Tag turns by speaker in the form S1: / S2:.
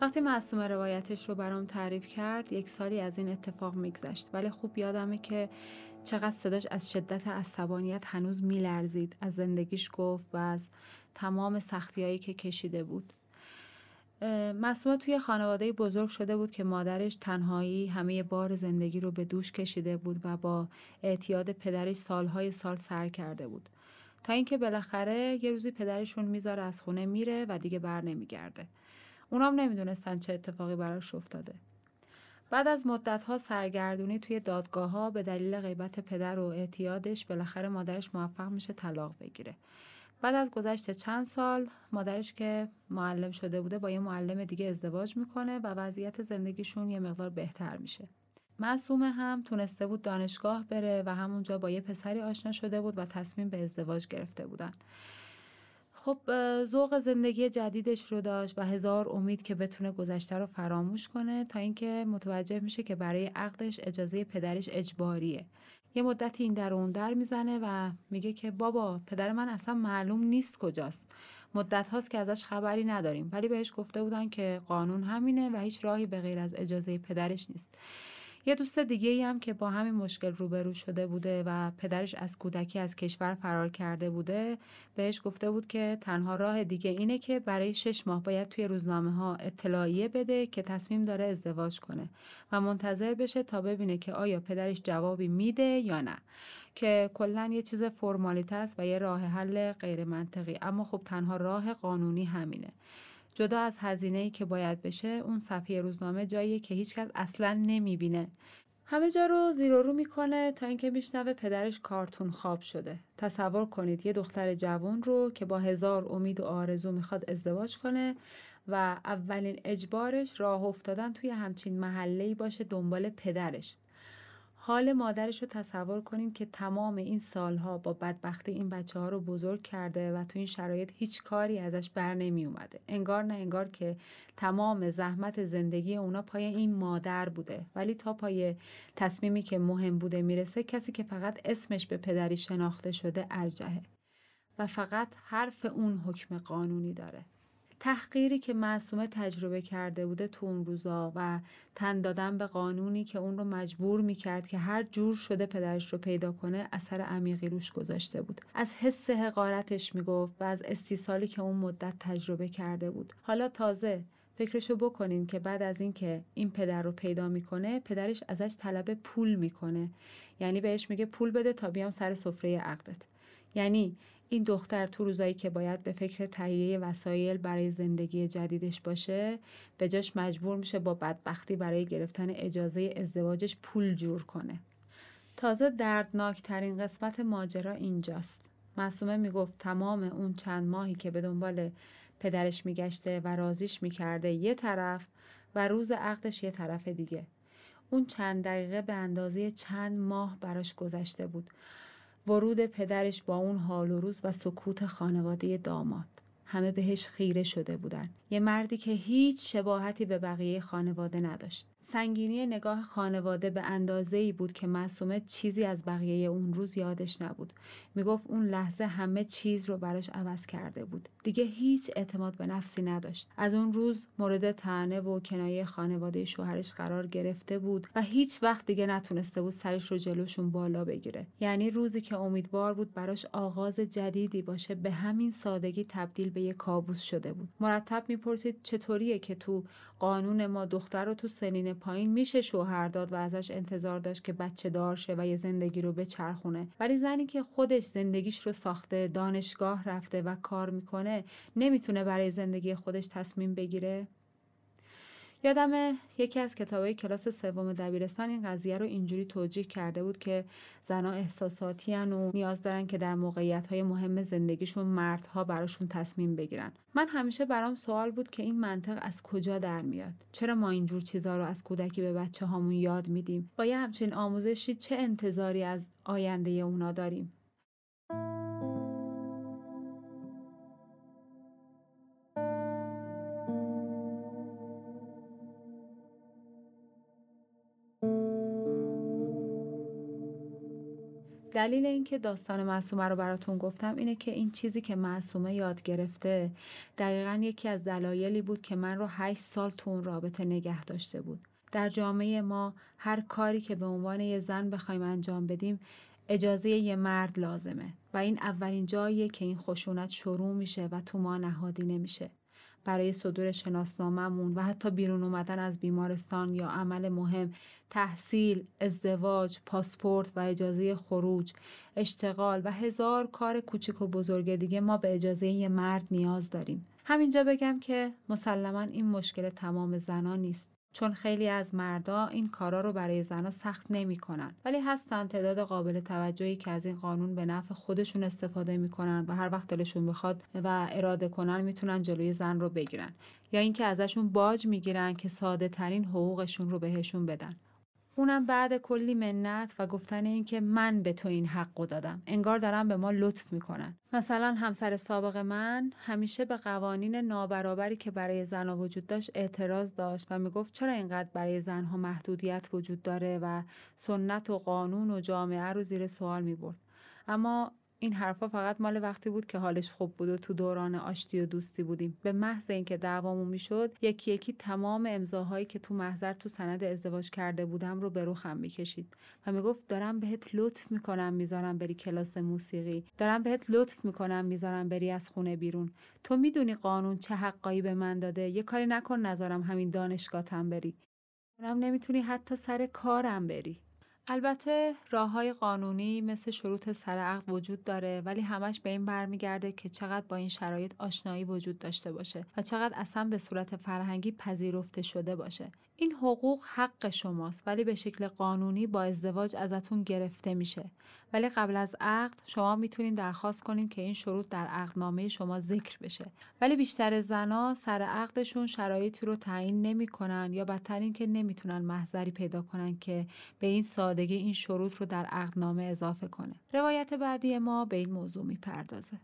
S1: وقتی معصومه روایتش رو برام تعریف کرد یک سالی از این اتفاق میگذشت. ولی خوب یادمه که چقدر صداش از شدت عصبانیت هنوز میلرزید. از زندگیش گفت و از تمام سختیایی که کشیده بود. مسئول توی خانواده بزرگ شده بود که مادرش تنهایی همه بار زندگی رو به دوش کشیده بود و با اعتیاد پدرش سالهای سال سر کرده بود. تا اینکه بالاخره یه روزی پدرشون می‌ذاره از خونه میره و دیگه بر نمیگرده. اونام نمی‌دونستن چه اتفاقی براش افتاده. بعد از مدتها سرگردونی توی دادگاه ها به دلیل غیبت پدر و اعتیادش بالاخره مادرش موفق میشه طلاق بگیره. بعد از گذشت چند سال مادرش که معلم شده بوده با یه معلم دیگه ازدواج می‌کنه و وضعیت زندگیشون یه مقدار بهتر میشه. معصومه هم تونسته بود دانشگاه بره و همونجا با یه پسری آشنا شده بود و تصمیم به ازدواج گرفته بودن. خب ذوق زندگی جدیدش رو داشت و هزار امید که بتونه گذشته رو فراموش کنه تا اینکه متوجه میشه که برای عقدش اجازه پدرش اجباریه. یه مدتی این در اون در می‌زنه و میگه که بابا پدر من اصلا معلوم نیست کجاست. مدت هاست که ازش خبری نداریم. ولی بهش گفته بودن که قانون همینه و هیچ راهی به غیر از اجازه پدرش نیست. یه دوست دیگه ای هم که با همین مشکل روبرو شده بوده و پدرش از کودکی از کشور فرار کرده بوده بهش گفته بود که تنها راه دیگه اینه که برای شش ماه باید توی روزنامه ها اطلاعیه بده که تصمیم داره ازدواج کنه و منتظر بشه تا ببینه که آیا پدرش جوابی میده یا نه. که کلا یه چیز فرمالیته است و یه راه حل غیر منطقی اما خب تنها راه قانونی همینه. جدا از هزینه که باید بشه اون صفحه روزنامه جاییه که هیچکس اصلا نمی‌بینه. همه جا رو زیر رو می‌کنه تا اینکه میشنوه پدرش کارتون خواب شده. تصور کنید یه دختر جوان رو که با هزار امید و آرزو می‌خواد ازدواج کنه و اولین اجبارش راه افتادن توی همچین محله باشه دنبال پدرش. حال مادرش رو تصور کنید که تمام این سالها با بدبختی این بچه ها رو بزرگ کرده و تو این شرایط هیچ کاری ازش بر نمی اومده. انگار نه انگار که تمام زحمت زندگی اونا پای این مادر بوده ولی تا پای تصمیمی که مهم بوده می‌رسه کسی که فقط اسمش به پدری شناخته شده ارجهه و فقط حرف اون حکم قانونی داره. تحقیری که معصومه تجربه کرده بوده تو اون روزا و تن دادن به قانونی که اون رو مجبور می‌کرد که هر جور شده پدرش رو پیدا کنه اثر عمیقی روش گذاشته بود. از حس حقارتش می‌گفت و از استیصالی که اون مدت تجربه کرده بود. حالا تازه فکرشو بکنین که بعد از اینکه این پدر رو پیدا می‌کنه پدرش ازش طلب پول می‌کنه. یعنی بهش میگه پول بده تا بیام سر سفره عقدت. یعنی این دختر تو روزایی که باید به فکر تهیه وسایل برای زندگی جدیدش باشه به جاش مجبور میشه با بدبختی برای گرفتن اجازه ازدواجش پول جور کنه. تازه دردناکترین قسمت ماجرا اینجاست. معصومه می‌گفت تمام اون چند ماهی که به دنبال پدرش میگشته و رازیش می‌کرده یه طرف و روز عقدش یه طرف دیگه. اون چند دقیقه به اندازه چند ماه براش گذشته بود. ورود پدرش با اون حال و روز و سکوت خانواده داماد. همه بهش خیره شده بودن. یه مردی که هیچ شباهتی به بقیه خانواده نداشت. سنگینی نگاه خانواده به اندازه ای بود که معصومه چیزی از بقیه اون روز یادش نبود. می‌گفت اون لحظه همه چیز رو براش عوض کرده بود. دیگه هیچ اعتماد به نفسی نداشت. از اون روز مورد تنه و کنایه خانواده شوهرش قرار گرفته بود و هیچ وقت دیگه نتونسته بود سرش رو جلوشون بالا بگیره. یعنی روزی که امیدوار بود براش آغاز جدیدی باشه به همین سادگی تبدیل به یه کابوس شده بود. مرتب می‌پرسید چطوریه که تو قانون ما دختر رو تو سنین پایین میشه شوهر داد و ازش انتظار داشت که بچه دار شه و یه زندگی رو بچرخونه. ولی زنی که خودش زندگیش رو ساخته دانشگاه رفته و کار می‌کنه نمی‌تونه برای زندگی خودش تصمیم بگیره؟ یادم یکی از کتابای کلاس سوم دبیرستان این قضیه رو اینجوری توجیه کرده بود که زنها احساساتی و نیاز دارن که در موقعیت های مهم زندگیشون مردها براشون تصمیم بگیرن. من همیشه برام سوال بود که این منطق از کجا در میاد؟ چرا ما اینجور چیزها رو از کودکی به بچه هامون یاد میدیم؟ با یه همچین آموزشی چه انتظاری از آینده اونا داریم؟ دلیل اینکه داستان معصومه رو براتون گفتم اینه که این چیزی که معصومه یاد گرفته دقیقا یکی از دلایلی بود که من رو هشت سال تو اون رابطه نگه داشته بود. در جامعه ما هر کاری که به عنوان یه زن بخوایم انجام بدیم اجازه یه مرد لازمه و این اولین جاییه که این خشونت شروع میشه و تو ما نهادی نمیشه برای صدور شناسنامهمون و حتی بیرون اومدن از بیمارستان یا عمل مهم تحصیل، ازدواج، پاسپورت و اجازه خروج، اشتغال و هزار کار کوچک و بزرگ دیگه ما به اجازه یه مرد نیاز داریم. همینجا بگم که مسلما این مشکل تمام زنان نیست. چون خیلی از مردا این کارا رو برای زنا سخت نمی‌کنن. ولی هستن تعداد قابل توجهی که از این قانون به نفع خودشون استفاده می‌کنن و هر وقت دلشون بخواد و اراده کنن می‌تونن جلوی زن رو بگیرن. یا اینکه ازشون باج می‌گیرن که ساده ترین حقوقشون رو بهشون بدن. اونم بعد کلی منت و گفتن اینکه من به تو این حق دادم. انگار دارم به ما لطف می‌کنن. مثلا همسر سابق من همیشه به قوانین نابرابری که برای زنها وجود داشت اعتراض داشت و می‌گفت چرا اینقدر برای زنها محدودیت وجود داره و سنت و قانون و جامعه رو زیر سوال می‌برد. اما این حرفا فقط مال وقتی بود که حالش خوب بود و تو دوران آشتی و دوستی بودیم. به محض اینکه دعوامون می‌شد یکی یکی تمام امضاهایی که تو محضر تو سند ازدواج کرده بودم رو به روخم می‌کشید و می‌گفت دارم بهت لطف می‌کنم می‌ذارم بری کلاس موسیقی. دارم بهت لطف می‌کنم می‌ذارم بری از خونه بیرون. تو می‌دونی قانون چه حقایی به من داده؟ یه کاری نکن نذارم همین دانشگاهتم بری. دارم نمی‌تونی حتی سر کارم بری. البته راه های قانونی مثل شروط سرعقد وجود داره ولی همش به این برمیگرده که چقدر با این شرایط آشنایی وجود داشته باشه و چقدر اصلا به صورت فرهنگی پذیرفته شده باشه. این حقوق حق شماست ولی به شکل قانونی با ازدواج ازتون گرفته میشه. ولی قبل از عقد شما می‌تونید درخواست کنید که این شروط در عقدنامه شما ذکر بشه. ولی بیشتر زنا سر عقدشون شرایطی رو تعیین نمی‌کنن یا بدتر اینکه نمی‌تونن محضری پیدا کنن که به این سادگی این شروط رو در عقدنامه اضافه کنه. روایت بعدی ما به این موضوع می‌پردازه.